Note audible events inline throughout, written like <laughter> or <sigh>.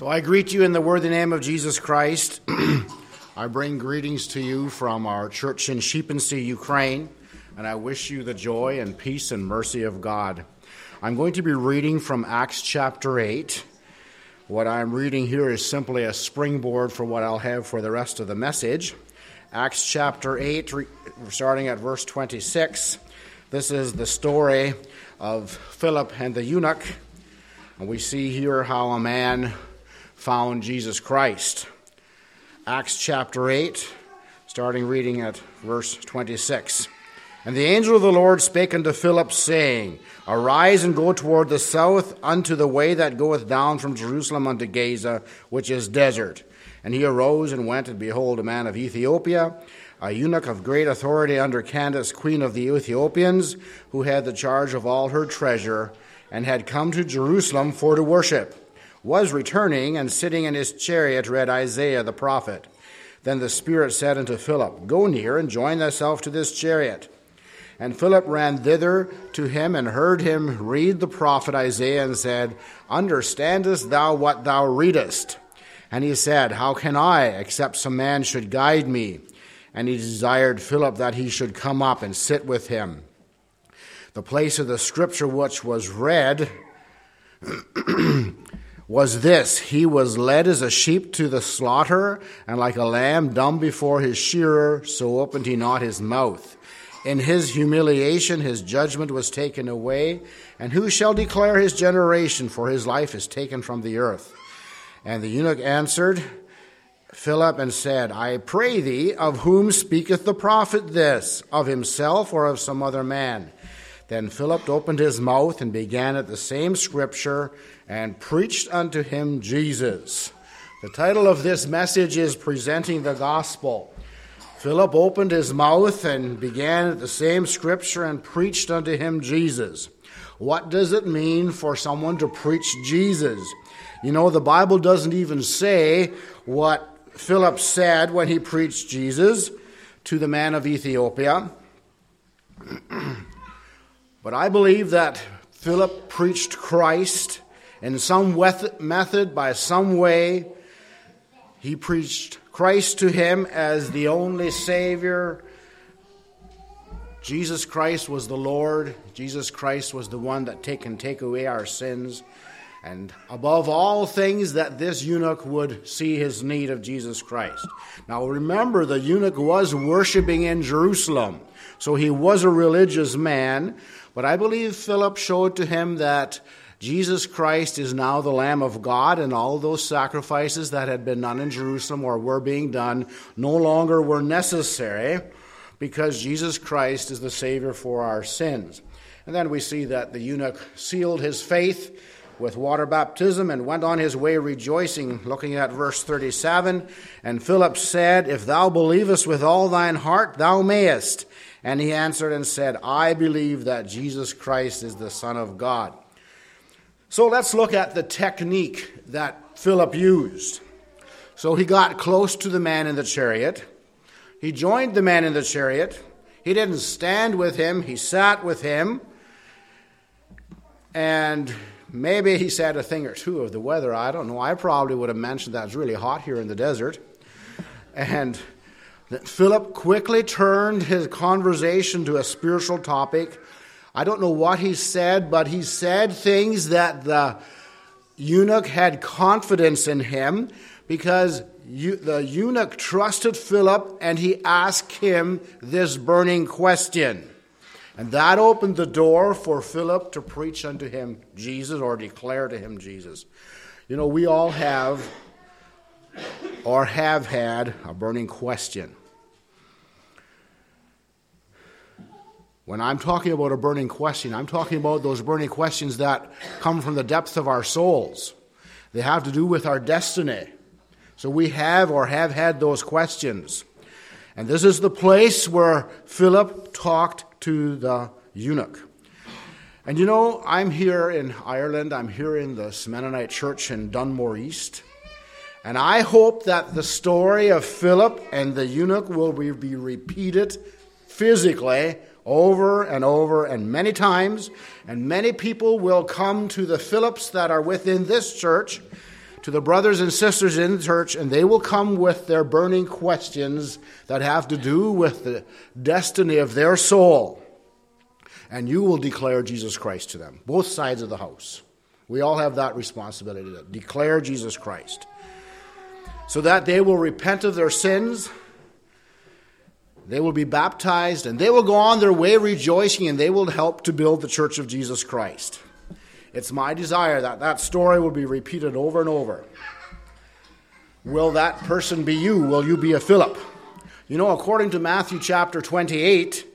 So I greet you in the worthy name of Jesus Christ. <clears throat> I bring greetings to you from our church in Sheepensea, Ukraine, and I wish you the joy and peace and mercy of God. I'm going to be reading from Acts chapter 8. What I'm reading here is simply a springboard for what I'll have for the rest of the message. Acts chapter 8, starting at verse 26. This is the story of Philip and the eunuch. And we see here how a man found Jesus Christ. Acts chapter 8, starting reading at verse 26. And the angel of the Lord spake unto Philip, saying, Arise and go toward the south unto the way that goeth down from Jerusalem unto Gaza, which is desert. And he arose and went, and behold, a man of Ethiopia, a eunuch of great authority under Candace, queen of the Ethiopians, who had the charge of all her treasure, and had come to Jerusalem for to worship was returning and sitting in his chariot read Isaiah the prophet. Then the Spirit said unto Philip, Go near and join thyself to this chariot. And Philip ran thither to him and heard him read the prophet Isaiah and said, Understandest thou what thou readest? And he said, How can I, except some man should guide me? And he desired Philip that he should come up and sit with him. The place of the scripture which was read <clears throat> was this He was led as a sheep to the slaughter, and like a lamb dumb before his shearer, so opened he not his mouth. In his humiliation, his judgment was taken away. And who shall declare his generation? For his life is taken from the earth. And the eunuch answered Philip and said, I pray thee, of whom speaketh the prophet this? Of himself or of some other man? Then Philip opened his mouth and began at the same scripture and preached unto him Jesus. The title of this message is Presenting the Gospel. Philip opened his mouth and began at the same scripture and preached unto him Jesus. What does it mean for someone to preach Jesus? You know, the Bible doesn't even say what Philip said when he preached Jesus to the man of Ethiopia. <clears throat> but I believe that Philip preached Christ in some method, by some way, he preached Christ to him as the only Savior. Jesus Christ was the Lord. Jesus Christ was the one that take, can take away our sins. And above all things, that this eunuch would see his need of Jesus Christ. Now remember, the eunuch was worshiping in Jerusalem. So he was a religious man. But I believe Philip showed to him that Jesus Christ is now the Lamb of God, and all those sacrifices that had been done in Jerusalem or were being done no longer were necessary because Jesus Christ is the Savior for our sins. And then we see that the eunuch sealed his faith with water baptism and went on his way rejoicing. Looking at verse 37, and Philip said, If thou believest with all thine heart, thou mayest. And he answered and said, I believe that Jesus Christ is the Son of God. So let's look at the technique that Philip used. So he got close to the man in the chariot. He joined the man in the chariot. He didn't stand with him, he sat with him. And maybe he said a thing or two of the weather. I don't know. I probably would have mentioned that it's really hot here in the desert. And Philip quickly turned his conversation to a spiritual topic I don't know what he said, but he said things that the eunuch had confidence in him because the eunuch trusted Philip and he asked him this burning question. And that opened the door for Philip to preach unto him Jesus or declare to him Jesus. You know, we all have or have had a burning question. When I'm talking about a burning question, I'm talking about those burning questions that come from the depth of our souls. They have to do with our destiny. So we have or have had those questions. And this is the place where Philip talked to the eunuch. And you know, I'm here in Ireland, I'm here in the Mennonite Church in Dunmore East. And I hope that the story of Philip and the eunuch will be repeated physically over and over and many times, and many people will come to the Philips that are within this church to the brothers and sisters in the church, and they will come with their burning questions that have to do with the destiny of their soul. And you will declare Jesus Christ to them, both sides of the house. We all have that responsibility to declare Jesus Christ. So that they will repent of their sins, they will be baptized, and they will go on their way rejoicing, and they will help to build the church of Jesus Christ. It's my desire that that story will be repeated over and over. Will that person be you? Will you be a Philip? You know, according to Matthew chapter 28,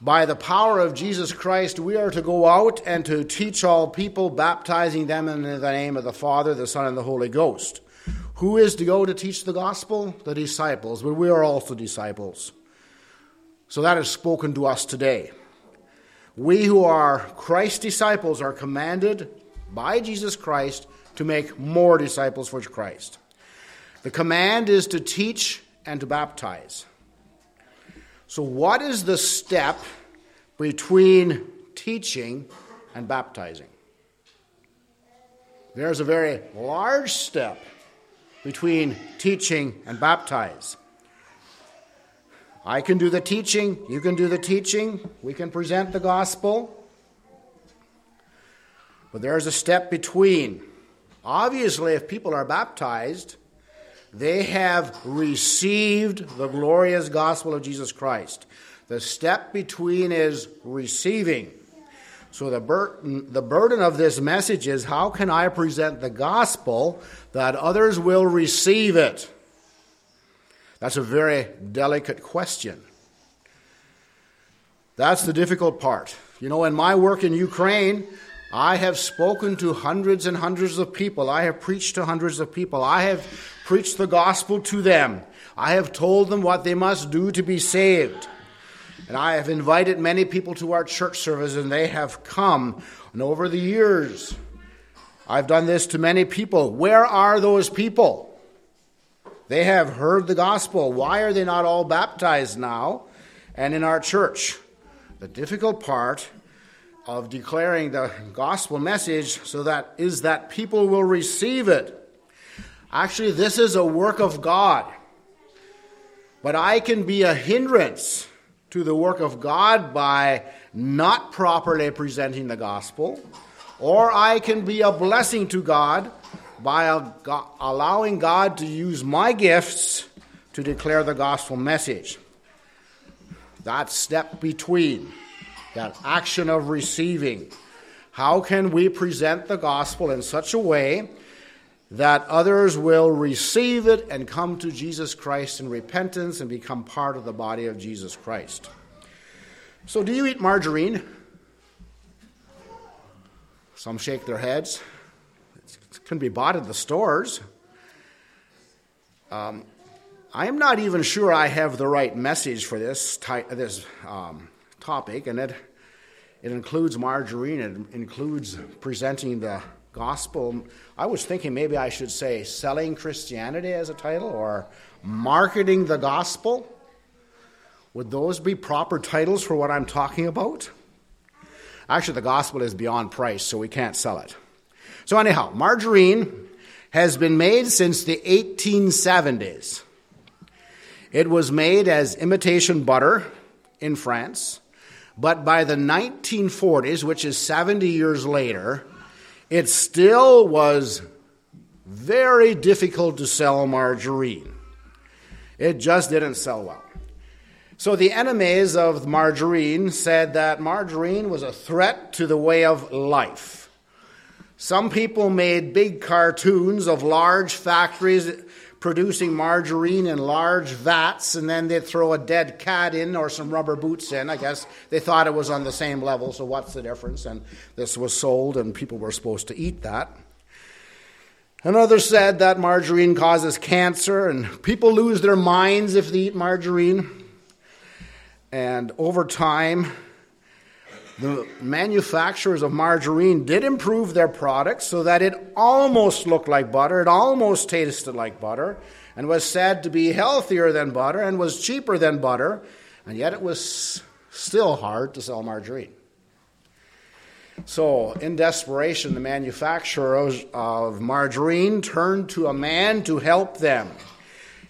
by the power of Jesus Christ, we are to go out and to teach all people, baptizing them in the name of the Father, the Son, and the Holy Ghost. Who is to go to teach the gospel? The disciples, but we are also disciples. So that is spoken to us today. We who are Christ's disciples are commanded by Jesus Christ to make more disciples for Christ. The command is to teach and to baptize. So, what is the step between teaching and baptizing? There's a very large step between teaching and baptize. I can do the teaching, you can do the teaching, we can present the gospel. But there's a step between. Obviously, if people are baptized, they have received the glorious gospel of Jesus Christ. The step between is receiving. So the burden, the burden of this message is how can I present the gospel that others will receive it? That's a very delicate question. That's the difficult part. You know, in my work in Ukraine, I have spoken to hundreds and hundreds of people. I have preached to hundreds of people. I have preached the gospel to them. I have told them what they must do to be saved. And I have invited many people to our church service, and they have come. And over the years, I've done this to many people. Where are those people? They have heard the gospel. Why are they not all baptized now and in our church? The difficult part of declaring the gospel message so that is that people will receive it. Actually, this is a work of God. But I can be a hindrance to the work of God by not properly presenting the gospel, or I can be a blessing to God by allowing God to use my gifts to declare the gospel message. That step between, that action of receiving. How can we present the gospel in such a way that others will receive it and come to Jesus Christ in repentance and become part of the body of Jesus Christ? So, do you eat margarine? Some shake their heads It can be bought at the stores. Um, I am not even sure I have the right message for this, this um, topic, and it, it includes margarine, it includes presenting the gospel. I was thinking maybe I should say selling Christianity as a title or marketing the gospel. Would those be proper titles for what I'm talking about? Actually, the gospel is beyond price, so we can't sell it. So, anyhow, margarine has been made since the 1870s. It was made as imitation butter in France, but by the 1940s, which is 70 years later, it still was very difficult to sell margarine. It just didn't sell well. So the enemies of margarine said that margarine was a threat to the way of life. Some people made big cartoons of large factories producing margarine in large vats, and then they'd throw a dead cat in or some rubber boots in. I guess they thought it was on the same level, so what's the difference? And this was sold, and people were supposed to eat that. Another said that margarine causes cancer, and people lose their minds if they eat margarine. And over time, the manufacturers of margarine did improve their products so that it almost looked like butter, it almost tasted like butter, and was said to be healthier than butter and was cheaper than butter, and yet it was still hard to sell margarine. So, in desperation, the manufacturers of margarine turned to a man to help them.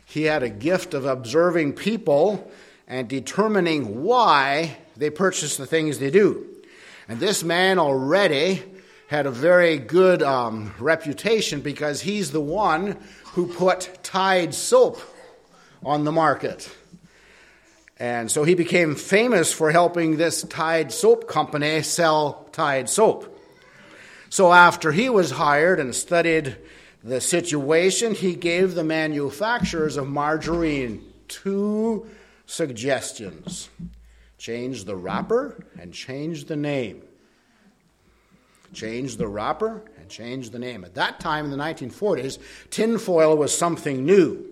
He had a gift of observing people and determining why they purchase the things they do. And this man already had a very good um, reputation because he's the one who put Tide soap on the market. And so he became famous for helping this Tide soap company sell Tide soap. So after he was hired and studied the situation, he gave the manufacturers of margarine two suggestions change the wrapper and change the name. Change the wrapper and change the name. At that time in the 1940s, tinfoil was something new.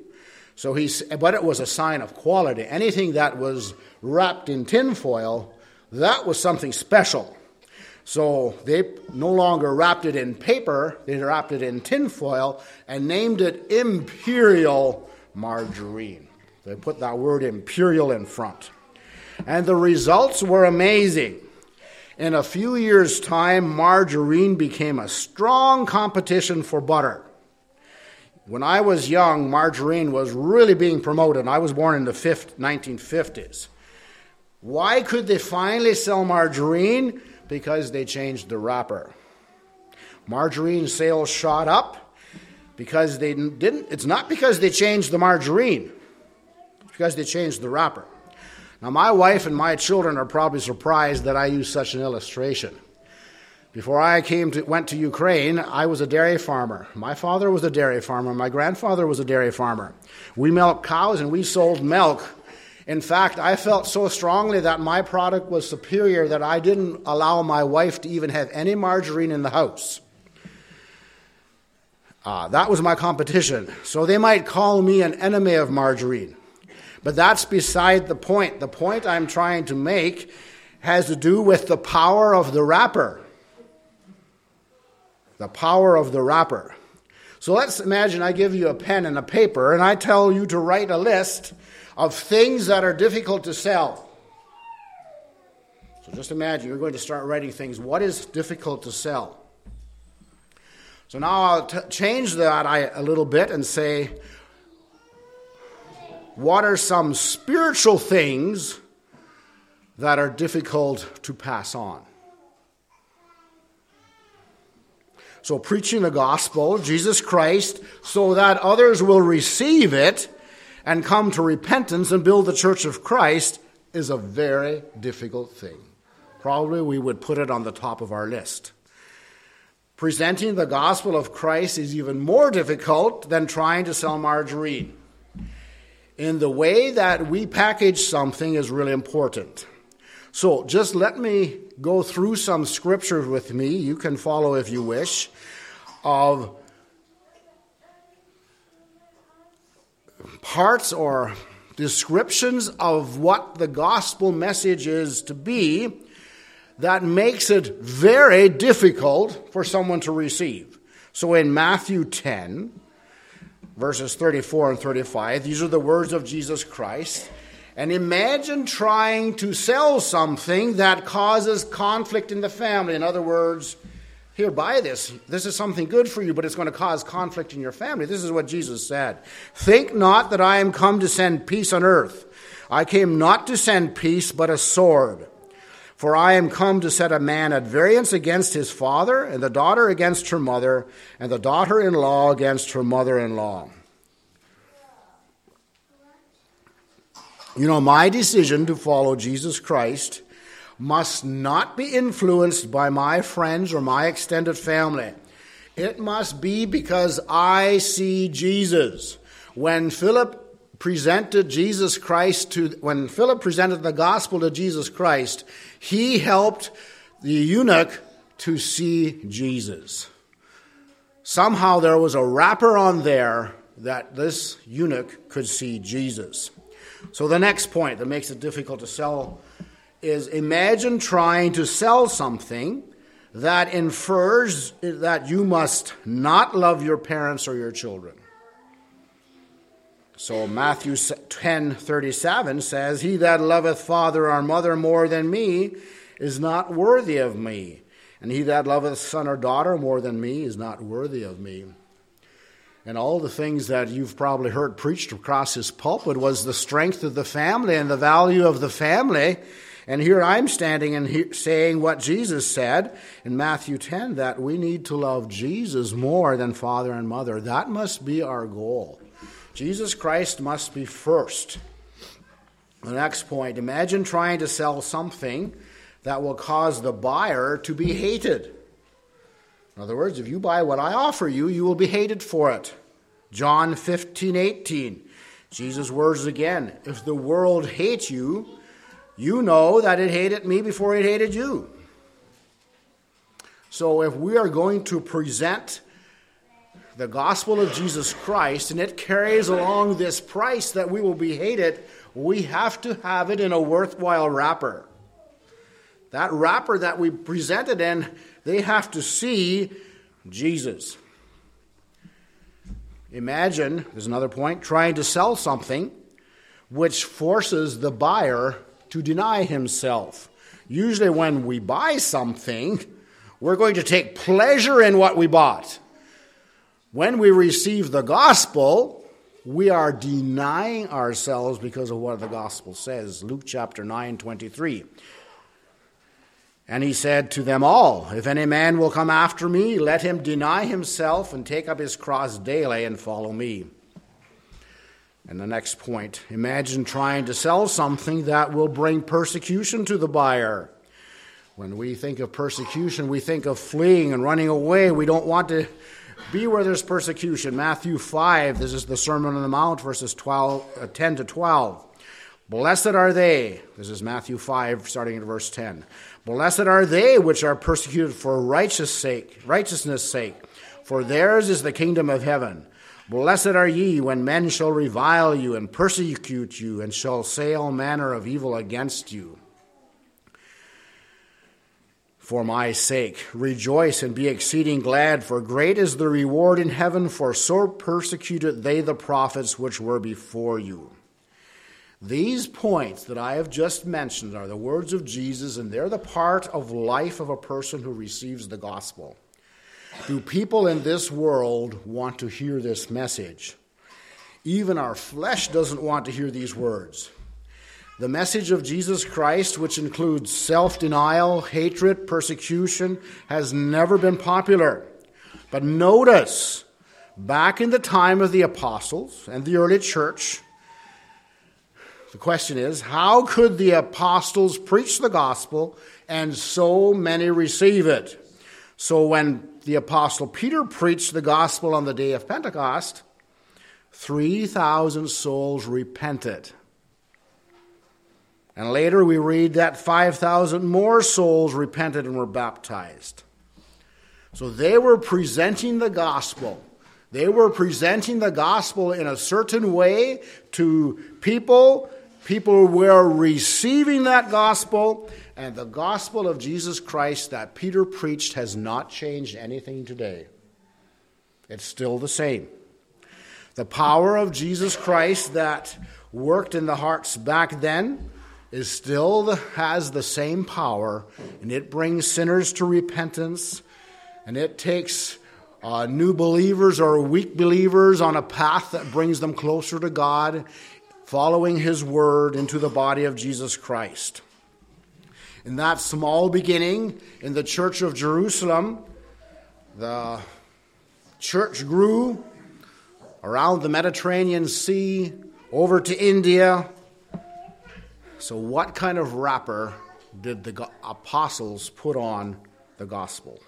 So he, but it was a sign of quality. Anything that was wrapped in tinfoil, that was something special. So they no longer wrapped it in paper, they wrapped it in tinfoil and named it Imperial Margarine. They put that word imperial in front. And the results were amazing. In a few years' time, margarine became a strong competition for butter. When I was young, margarine was really being promoted. I was born in the 1950s. Why could they finally sell margarine? Because they changed the wrapper. Margarine sales shot up because they didn't, it's not because they changed the margarine because they changed the wrapper. Now, my wife and my children are probably surprised that I use such an illustration. Before I came to, went to Ukraine, I was a dairy farmer. My father was a dairy farmer. My grandfather was a dairy farmer. We milked cows and we sold milk. In fact, I felt so strongly that my product was superior that I didn't allow my wife to even have any margarine in the house. Uh, that was my competition. So they might call me an enemy of margarine. But that's beside the point. The point I'm trying to make has to do with the power of the wrapper. The power of the wrapper. So let's imagine I give you a pen and a paper and I tell you to write a list of things that are difficult to sell. So just imagine you're going to start writing things. What is difficult to sell? So now I'll t- change that a little bit and say, what are some spiritual things that are difficult to pass on? So, preaching the gospel, Jesus Christ, so that others will receive it and come to repentance and build the church of Christ is a very difficult thing. Probably we would put it on the top of our list. Presenting the gospel of Christ is even more difficult than trying to sell margarine in the way that we package something is really important. So just let me go through some scriptures with me. You can follow if you wish, of parts or descriptions of what the gospel message is to be that makes it very difficult for someone to receive. So in Matthew 10, verses 34 and 35. These are the words of Jesus Christ. And imagine trying to sell something that causes conflict in the family. In other words, here, buy this. This is something good for you, but it's going to cause conflict in your family. This is what Jesus said Think not that I am come to send peace on earth. I came not to send peace, but a sword. For I am come to set a man at variance against his father, and the daughter against her mother, and the daughter in law against her mother in law. You know, my decision to follow Jesus Christ must not be influenced by my friends or my extended family. It must be because I see Jesus. When Philip presented Jesus Christ to, when Philip presented the gospel to Jesus Christ, he helped the eunuch to see Jesus. Somehow there was a wrapper on there that this eunuch could see Jesus. So the next point that makes it difficult to sell is imagine trying to sell something that infers that you must not love your parents or your children. So Matthew 10:37 says, "He that loveth father or mother more than me is not worthy of me, And he that loveth son or daughter more than me is not worthy of me. And all the things that you've probably heard preached across his pulpit was the strength of the family and the value of the family. And here I'm standing and he- saying what Jesus said in Matthew 10 that we need to love Jesus more than father and mother. That must be our goal. Jesus Christ must be first. The next point imagine trying to sell something that will cause the buyer to be hated. In other words, if you buy what I offer you, you will be hated for it. John 15, 18. Jesus' words again If the world hates you, you know that it hated me before it hated you. So if we are going to present the gospel of Jesus Christ and it carries along this price that we will be hated, we have to have it in a worthwhile wrapper. That wrapper that we presented in, they have to see Jesus. Imagine, there's another point, trying to sell something which forces the buyer to deny himself. Usually, when we buy something, we're going to take pleasure in what we bought. When we receive the gospel, we are denying ourselves because of what the gospel says. Luke chapter 9, 23. And he said to them all, If any man will come after me, let him deny himself and take up his cross daily and follow me. And the next point imagine trying to sell something that will bring persecution to the buyer. When we think of persecution, we think of fleeing and running away. We don't want to be where there's persecution. Matthew 5, this is the Sermon on the Mount, verses 12, uh, 10 to 12. Blessed are they, this is Matthew 5, starting at verse 10. Blessed are they which are persecuted for righteous sake, righteousness' sake, for theirs is the kingdom of heaven. Blessed are ye when men shall revile you and persecute you, and shall say all manner of evil against you. For my sake, rejoice and be exceeding glad, for great is the reward in heaven, for so persecuted they the prophets which were before you. These points that I have just mentioned are the words of Jesus, and they're the part of life of a person who receives the gospel. Do people in this world want to hear this message? Even our flesh doesn't want to hear these words. The message of Jesus Christ, which includes self denial, hatred, persecution, has never been popular. But notice, back in the time of the apostles and the early church, the question is how could the apostles preach the gospel and so many receive it? So when the apostle Peter preached the gospel on the day of Pentecost, 3,000 souls repented. And later we read that 5,000 more souls repented and were baptized. So they were presenting the gospel. They were presenting the gospel in a certain way to people People were receiving that gospel, and the gospel of Jesus Christ that Peter preached has not changed anything today. It's still the same. The power of Jesus Christ that worked in the hearts back then is still has the same power, and it brings sinners to repentance, and it takes uh, new believers or weak believers on a path that brings them closer to God following his word into the body of Jesus Christ. In that small beginning in the church of Jerusalem, the church grew around the Mediterranean Sea, over to India. So, what kind of wrapper did the apostles put on the gospel?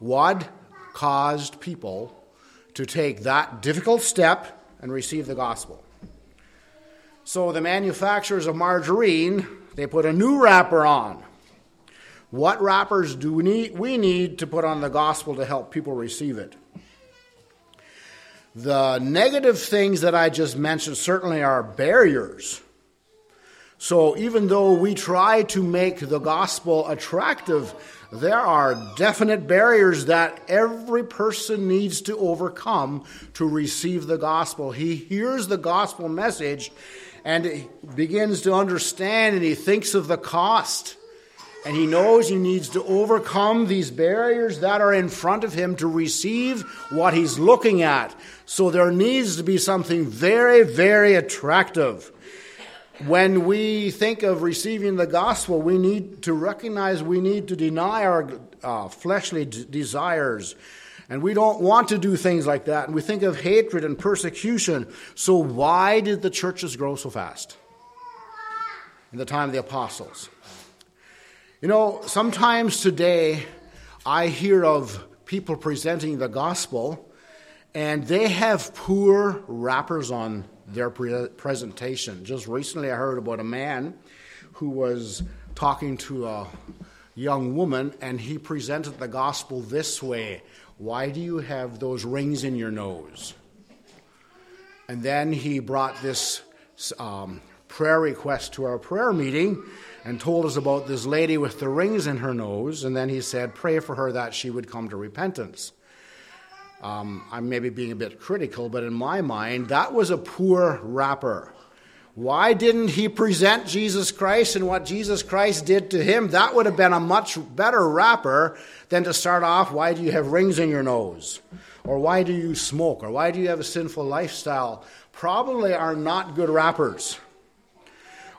What caused people to take that difficult step and receive the gospel. So the manufacturers of margarine, they put a new wrapper on. What wrappers do we need, we need to put on the gospel to help people receive it? The negative things that I just mentioned certainly are barriers. So even though we try to make the gospel attractive, there are definite barriers that every person needs to overcome to receive the gospel. He hears the gospel message and begins to understand and he thinks of the cost. And he knows he needs to overcome these barriers that are in front of him to receive what he's looking at. So there needs to be something very, very attractive. When we think of receiving the gospel, we need to recognize we need to deny our uh, fleshly d- desires. And we don't want to do things like that. And we think of hatred and persecution. So, why did the churches grow so fast in the time of the apostles? You know, sometimes today I hear of people presenting the gospel and they have poor wrappers on their pre- presentation. Just recently I heard about a man who was talking to a young woman and he presented the gospel this way Why do you have those rings in your nose? And then he brought this um, prayer request to our prayer meeting and told us about this lady with the rings in her nose. And then he said, Pray for her that she would come to repentance. Um, I'm maybe being a bit critical, but in my mind, that was a poor wrapper. Why didn't he present Jesus Christ and what Jesus Christ did to him? That would have been a much better wrapper than to start off, why do you have rings in your nose? Or why do you smoke? Or why do you have a sinful lifestyle? Probably are not good wrappers.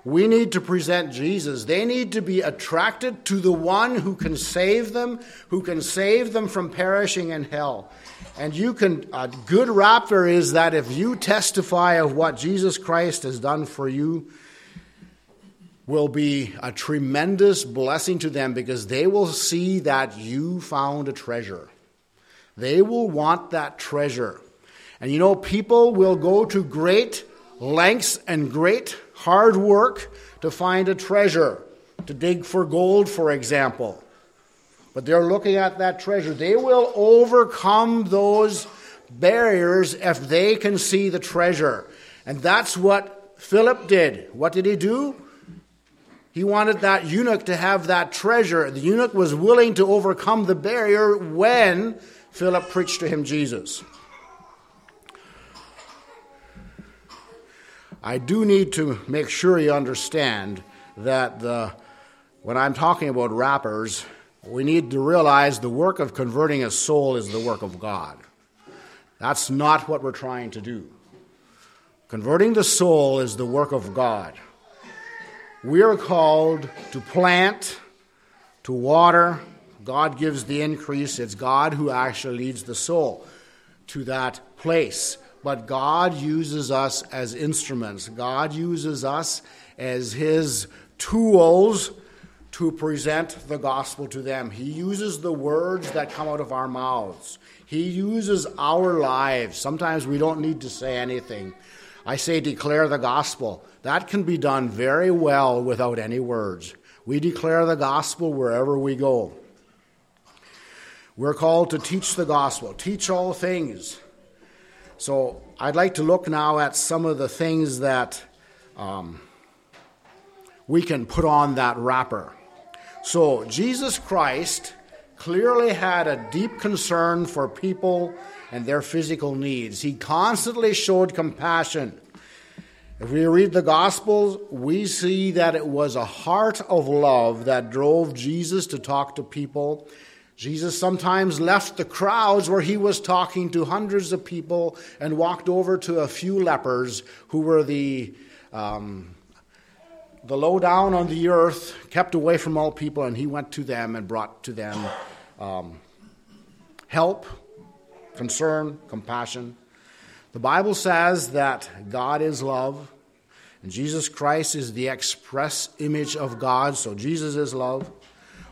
We need to present Jesus. They need to be attracted to the one who can save them, who can save them from perishing in hell. And you can, a good wrapper is that if you testify of what Jesus Christ has done for you, will be a tremendous blessing to them because they will see that you found a treasure. They will want that treasure. And you know, people will go to great lengths and great hard work to find a treasure, to dig for gold, for example. But they're looking at that treasure. They will overcome those barriers if they can see the treasure. And that's what Philip did. What did he do? He wanted that eunuch to have that treasure. The eunuch was willing to overcome the barrier when Philip preached to him Jesus. I do need to make sure you understand that the, when I'm talking about wrappers, we need to realize the work of converting a soul is the work of God. That's not what we're trying to do. Converting the soul is the work of God. We are called to plant, to water. God gives the increase. It's God who actually leads the soul to that place but God uses us as instruments. God uses us as His tools to present the gospel to them. He uses the words that come out of our mouths, He uses our lives. Sometimes we don't need to say anything. I say, declare the gospel. That can be done very well without any words. We declare the gospel wherever we go. We're called to teach the gospel, teach all things. So I'd like to look now at some of the things that um, we can put on that wrapper. So Jesus Christ clearly had a deep concern for people and their physical needs. He constantly showed compassion. If we read the Gospels, we see that it was a heart of love that drove Jesus to talk to people Jesus sometimes left the crowds where he was talking to hundreds of people and walked over to a few lepers who were the, um, the low down on the earth, kept away from all people, and he went to them and brought to them um, help, concern, compassion. The Bible says that God is love, and Jesus Christ is the express image of God, so Jesus is love.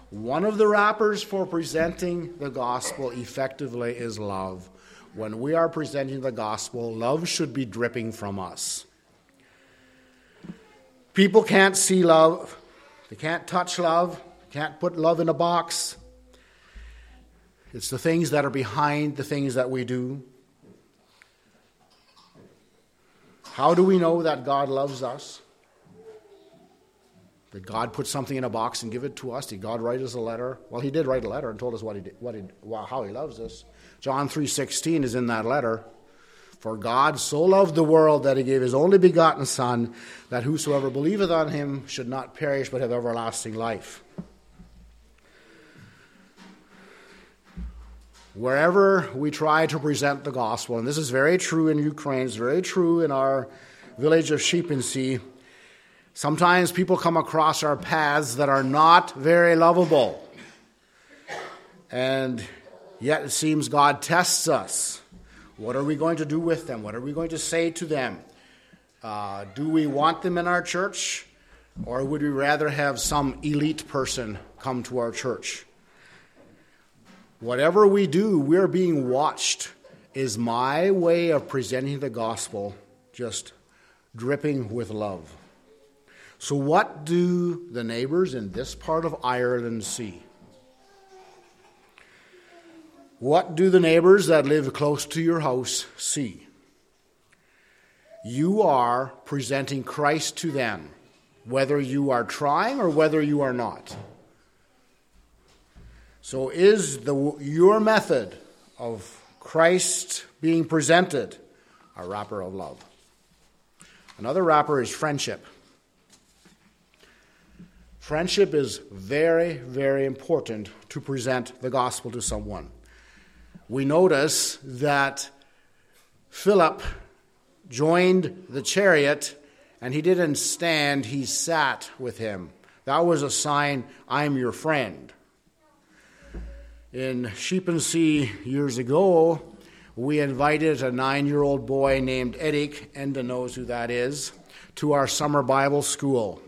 One of the wrappers for presenting the gospel effectively is love. When we are presenting the gospel, love should be dripping from us. People can't see love, they can't touch love, can't put love in a box. It's the things that are behind the things that we do. How do we know that God loves us? Did God put something in a box and give it to us? Did God write us a letter? Well, He did write a letter and told us what He did, what he, how He loves us. John three sixteen is in that letter. For God so loved the world that he gave his only begotten Son, that whosoever believeth on him should not perish but have everlasting life. Wherever we try to present the gospel, and this is very true in Ukraine, it's very true in our village of Sheepensee sometimes people come across our paths that are not very lovable. And yet it seems God tests us. What are we going to do with them? What are we going to say to them? Uh, do we want them in our church? Or would we rather have some elite person come to our church? Whatever we do, we're being watched. Is my way of presenting the gospel just dripping with love? So, what do the neighbors in this part of Ireland see? What do the neighbors that live close to your house see? You are presenting Christ to them, whether you are trying or whether you are not. So, is the, your method of Christ being presented a wrapper of love? Another wrapper is friendship. Friendship is very, very important to present the gospel to someone we notice that Philip joined the chariot and he didn't stand, he sat with him. That was a sign, I'm your friend. In Sheepensea years ago, we invited a nine year old boy named Eric, Enda knows who that is, to our summer Bible school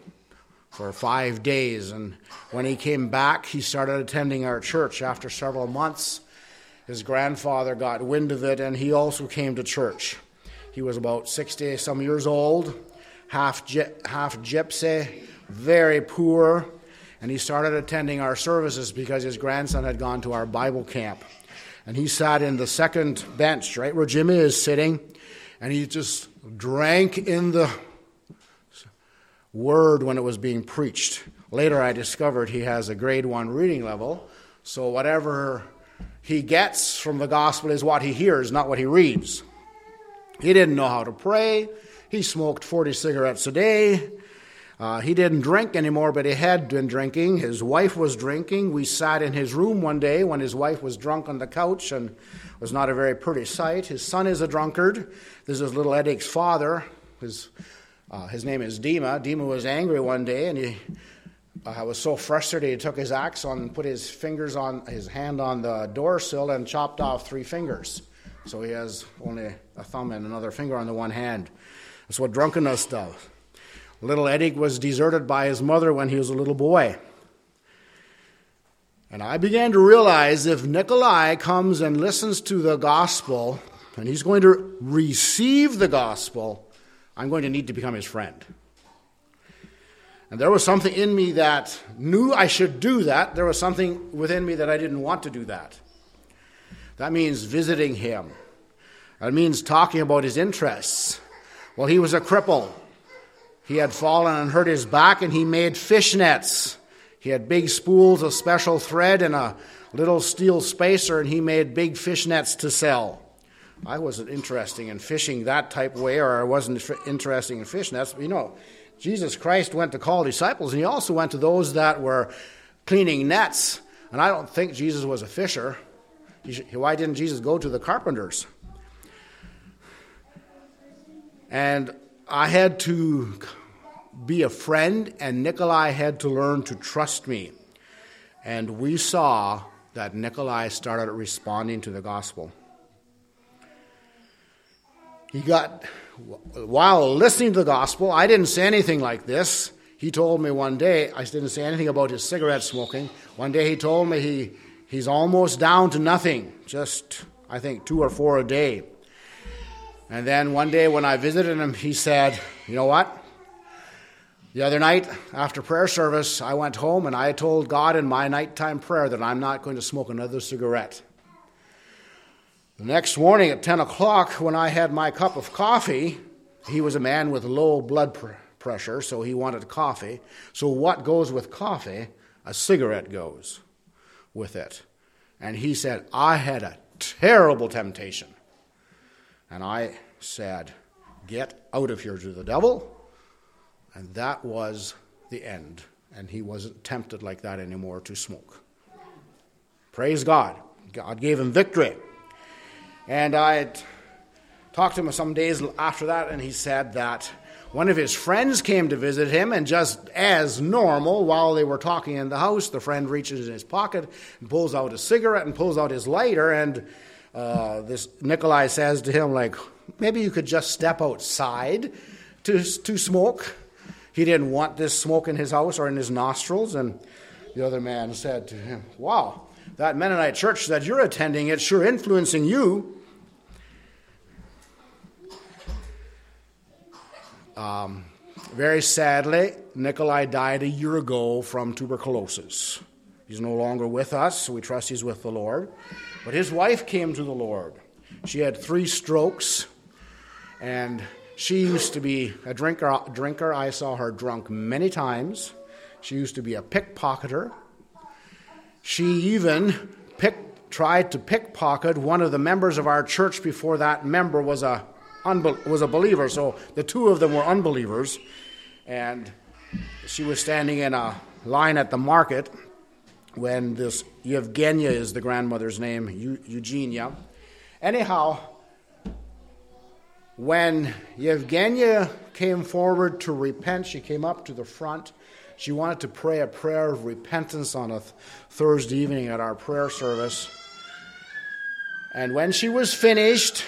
for five days. And when he came back, he started attending our church after several months. His grandfather got wind of it, and he also came to church. He was about 60 some years old, half, half gypsy, very poor, and he started attending our services because his grandson had gone to our Bible camp. And he sat in the second bench, right where Jimmy is sitting, and he just drank in the word when it was being preached. Later, I discovered he has a grade one reading level, so whatever he gets from the gospel is what he hears, not what he reads. He didn't know how to pray. He smoked 40 cigarettes a day. Uh, he didn't drink anymore, but he had been drinking. His wife was drinking. We sat in his room one day when his wife was drunk on the couch and was not a very pretty sight. His son is a drunkard. This is little Edic's father. His, uh, his name is Dima. Dima was angry one day and he I was so frustrated, he took his axe on and put his fingers on his hand on the door sill and chopped off three fingers. So he has only a thumb and another finger on the one hand. That's what drunkenness does. Little Eddie was deserted by his mother when he was a little boy. And I began to realize if Nikolai comes and listens to the gospel, and he's going to receive the gospel, I'm going to need to become his friend. And there was something in me that knew I should do that. There was something within me that I didn't want to do that. That means visiting him. That means talking about his interests. Well, he was a cripple. He had fallen and hurt his back, and he made fish nets. He had big spools of special thread and a little steel spacer, and he made big fish nets to sell. I wasn't interested in fishing that type way, or I wasn't interested in fishing. nets. You know, Jesus Christ went to call disciples, and he also went to those that were cleaning nets. And I don't think Jesus was a fisher. Why didn't Jesus go to the carpenters? And I had to be a friend, and Nikolai had to learn to trust me. And we saw that Nikolai started responding to the gospel. He got while listening to the gospel, I didn't say anything like this. He told me one day, I didn't say anything about his cigarette smoking. One day he told me he, he's almost down to nothing, just, I think, two or four a day. And then one day when I visited him, he said, You know what? The other night, after prayer service, I went home and I told God in my nighttime prayer that I'm not going to smoke another cigarette. The next morning at 10 o'clock, when I had my cup of coffee, he was a man with low blood pr- pressure, so he wanted coffee. So, what goes with coffee? A cigarette goes with it. And he said, I had a terrible temptation. And I said, Get out of here to the devil. And that was the end. And he wasn't tempted like that anymore to smoke. Praise God. God gave him victory. And I talked to him some days after that, and he said that one of his friends came to visit him, and just as normal, while they were talking in the house, the friend reaches in his pocket and pulls out a cigarette and pulls out his lighter, and uh, this Nikolai says to him, like, maybe you could just step outside to, to smoke. He didn't want this smoke in his house or in his nostrils, and the other man said to him, Wow, that Mennonite church that you're attending, it's sure influencing you. Um, very sadly, Nikolai died a year ago from tuberculosis. He's no longer with us, we trust he's with the Lord. But his wife came to the Lord. She had three strokes, and she used to be a drinker. drinker. I saw her drunk many times. She used to be a pickpocketer. She even pick, tried to pickpocket one of the members of our church before that member was a was a believer, so the two of them were unbelievers. And she was standing in a line at the market when this Yevgenia is the grandmother's name, Eugenia. Anyhow, when Yevgenia came forward to repent, she came up to the front. She wanted to pray a prayer of repentance on a th- Thursday evening at our prayer service. And when she was finished,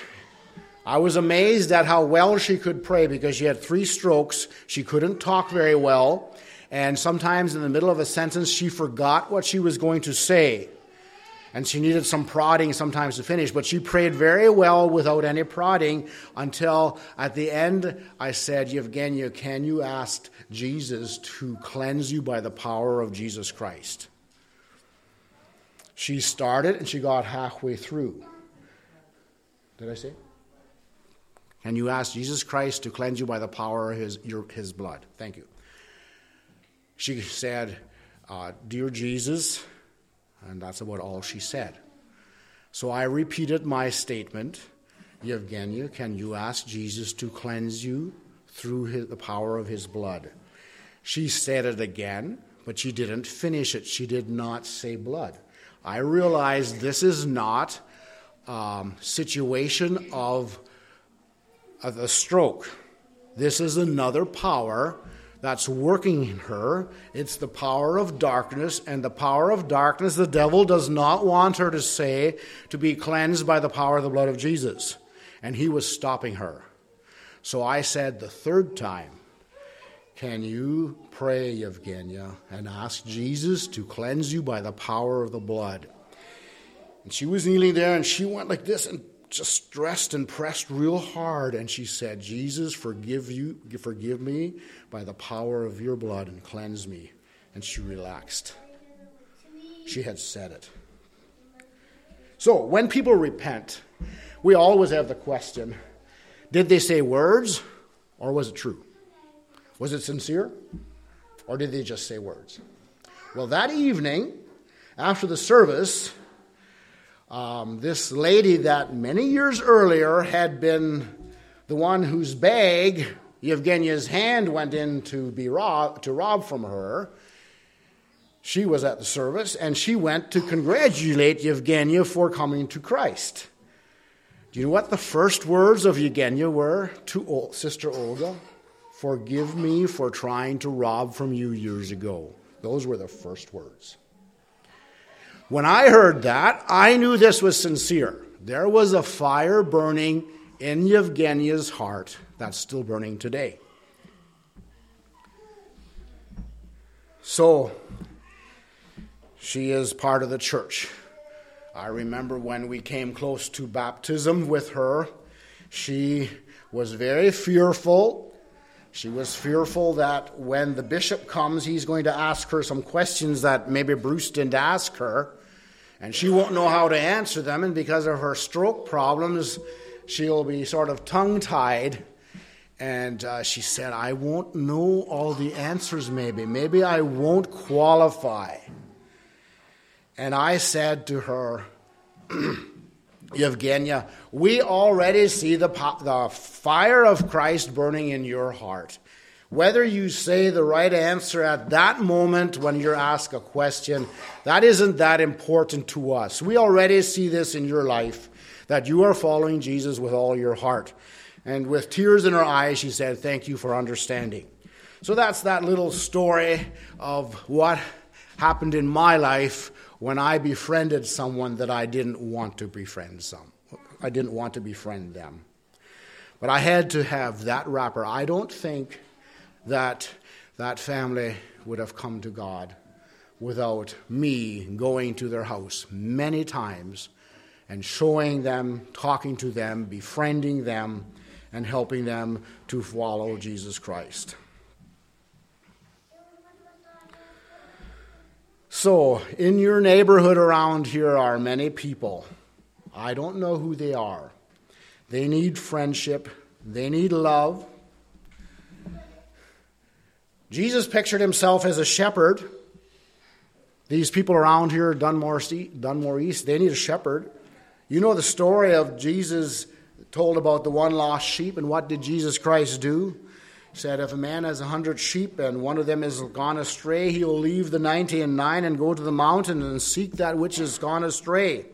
I was amazed at how well she could pray because she had three strokes. She couldn't talk very well. And sometimes in the middle of a sentence, she forgot what she was going to say. And she needed some prodding sometimes to finish. But she prayed very well without any prodding until at the end I said, Yevgenia, can you ask Jesus to cleanse you by the power of Jesus Christ? She started and she got halfway through. Did I say? And you ask Jesus Christ to cleanse you by the power of his, your, his blood. Thank you. She said, uh, Dear Jesus, and that's about all she said. So I repeated my statement Yevgenia, can you ask Jesus to cleanse you through his, the power of his blood? She said it again, but she didn't finish it. She did not say blood. I realized this is not um, situation of of a stroke. This is another power that's working in her. It's the power of darkness, and the power of darkness, the devil does not want her to say to be cleansed by the power of the blood of Jesus. And he was stopping her. So I said the third time, Can you pray, Yevgenia, and ask Jesus to cleanse you by the power of the blood? And she was kneeling there, and she went like this and just stressed and pressed real hard and she said jesus forgive you forgive me by the power of your blood and cleanse me. And she relaxed. She had said it. So when people repent we always have the question did they say words or was it true? Was it sincere or did they just say words? Well that evening after the service um, this lady that many years earlier had been the one whose bag Yevgenia's hand went in to be rob, to rob from her. She was at the service and she went to congratulate Yevgenia for coming to Christ. Do you know what the first words of Yevgenia were to Sister Olga? Forgive me for trying to rob from you years ago. Those were the first words. When I heard that, I knew this was sincere. There was a fire burning in Yevgenia's heart that's still burning today. So, she is part of the church. I remember when we came close to baptism with her, she was very fearful. She was fearful that when the bishop comes, he's going to ask her some questions that maybe Bruce didn't ask her and she won't know how to answer them. And because of her stroke problems, she'll be sort of tongue tied. And uh, she said, I won't know all the answers, maybe. Maybe I won't qualify. And I said to her, <clears throat> Yevgenia, we already see the, the fire of Christ burning in your heart. Whether you say the right answer at that moment when you're asked a question, that isn't that important to us. We already see this in your life that you are following Jesus with all your heart. And with tears in her eyes, she said, Thank you for understanding. So that's that little story of what happened in my life when I befriended someone that I didn't want to befriend some. I didn't want to befriend them. But I had to have that wrapper. I don't think that that family would have come to God without me going to their house many times and showing them, talking to them, befriending them, and helping them to follow Jesus Christ. So, in your neighborhood around here are many people. I don't know who they are. They need friendship, they need love, Jesus pictured himself as a shepherd. These people around here, Dunmore, Dunmore East, they need a shepherd. You know the story of Jesus told about the one lost sheep, and what did Jesus Christ do? He said, If a man has a hundred sheep and one of them is gone astray, he'll leave the ninety and nine and go to the mountain and seek that which is gone astray.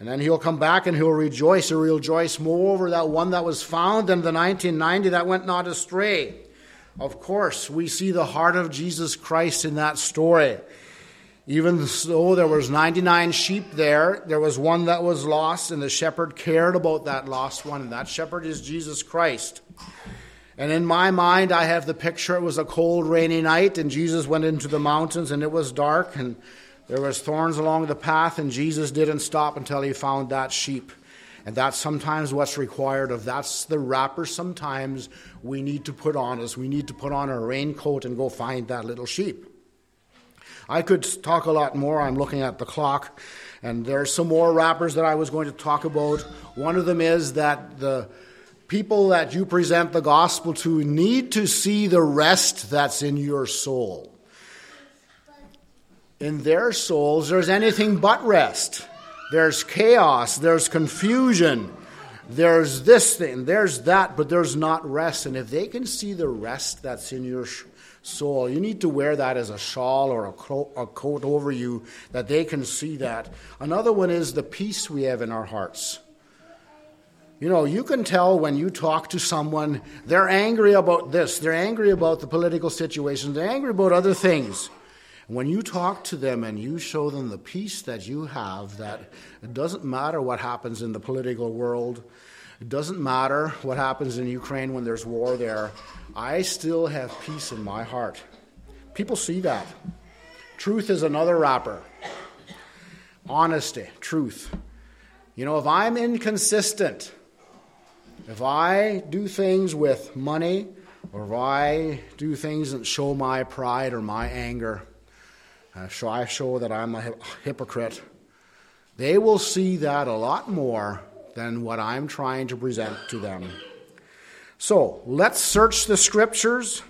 And then he'll come back and he'll rejoice. He'll rejoice more over that one that was found than the ninety and ninety that went not astray. Of course, we see the heart of Jesus Christ in that story. Even though there was 99 sheep there, there was one that was lost, and the shepherd cared about that lost one, and that shepherd is Jesus Christ. And in my mind, I have the picture it was a cold, rainy night, and Jesus went into the mountains, and it was dark, and there was thorns along the path, and Jesus didn't stop until he found that sheep. And that's sometimes what's required of that's the wrapper sometimes we need to put on us. We need to put on a raincoat and go find that little sheep. I could talk a lot more. I'm looking at the clock. And there's some more wrappers that I was going to talk about. One of them is that the people that you present the gospel to need to see the rest that's in your soul. In their souls, there's anything but rest. There's chaos, there's confusion, there's this thing, there's that, but there's not rest. And if they can see the rest that's in your soul, you need to wear that as a shawl or a coat, a coat over you that they can see that. Another one is the peace we have in our hearts. You know, you can tell when you talk to someone, they're angry about this, they're angry about the political situation, they're angry about other things. When you talk to them and you show them the peace that you have, that it doesn't matter what happens in the political world, it doesn't matter what happens in Ukraine when there's war there, I still have peace in my heart. People see that. Truth is another wrapper. Honesty, truth. You know, if I'm inconsistent, if I do things with money, or if I do things that show my pride or my anger, uh, so I show that I'm a hypocrite, they will see that a lot more than what I'm trying to present to them. So let's search the scriptures.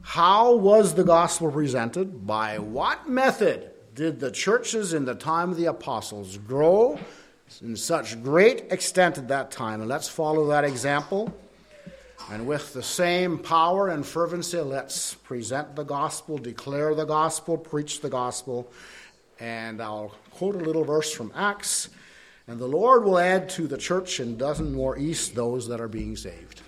How was the gospel presented? By what method did the churches in the time of the apostles grow in such great extent at that time? And let's follow that example. And with the same power and fervency, let's present the gospel, declare the gospel, preach the gospel. And I'll quote a little verse from Acts. And the Lord will add to the church in Dunmore East those that are being saved.